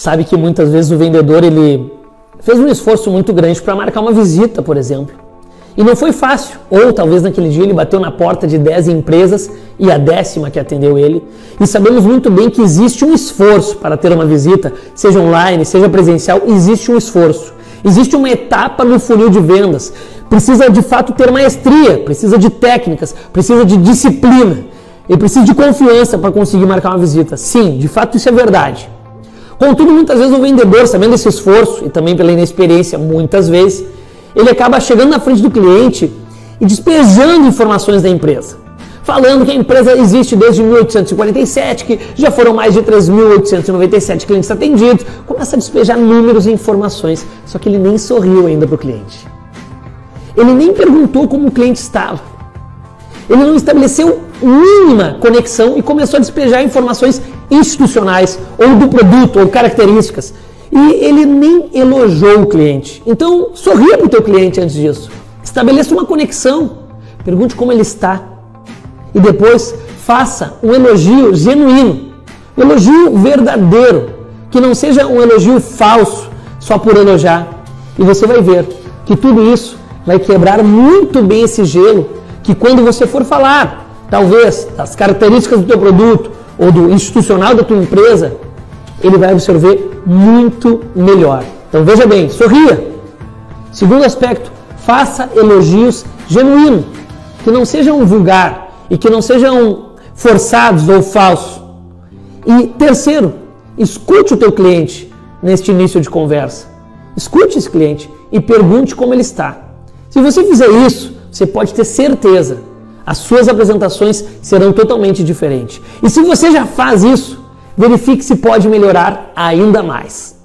sabe que muitas vezes o vendedor ele fez um esforço muito grande para marcar uma visita, por exemplo. E não foi fácil. Ou talvez naquele dia ele bateu na porta de 10 empresas e a décima que atendeu ele. E sabemos muito bem que existe um esforço para ter uma visita, seja online, seja presencial, existe um esforço. Existe uma etapa no funil de vendas. Precisa de fato ter maestria, precisa de técnicas, precisa de disciplina. E precisa de confiança para conseguir marcar uma visita. Sim, de fato isso é verdade. Contudo, muitas vezes o vendedor, sabendo esse esforço e também pela inexperiência, muitas vezes, ele acaba chegando na frente do cliente e despejando informações da empresa. Falando que a empresa existe desde 1847, que já foram mais de 3.897 clientes atendidos. Começa a despejar números e informações, só que ele nem sorriu ainda para o cliente. Ele nem perguntou como o cliente estava. Ele não estabeleceu mínima conexão e começou a despejar informações institucionais, ou do produto, ou características. E ele nem elogiou o cliente. Então, sorria para o teu cliente antes disso. Estabeleça uma conexão. Pergunte como ele está. E depois faça um elogio genuíno. Um elogio verdadeiro. Que não seja um elogio falso, só por elogiar. E você vai ver que tudo isso vai quebrar muito bem esse gelo. Que quando você for falar, talvez, das características do teu produto, ou do institucional da tua empresa, ele vai absorver muito melhor. Então veja bem, sorria. Segundo aspecto, faça elogios genuínos, que não sejam vulgar e que não sejam forçados ou falsos. E terceiro, escute o teu cliente neste início de conversa. Escute esse cliente e pergunte como ele está. Se você fizer isso, você pode ter certeza as suas apresentações serão totalmente diferentes. E se você já faz isso, verifique se pode melhorar ainda mais.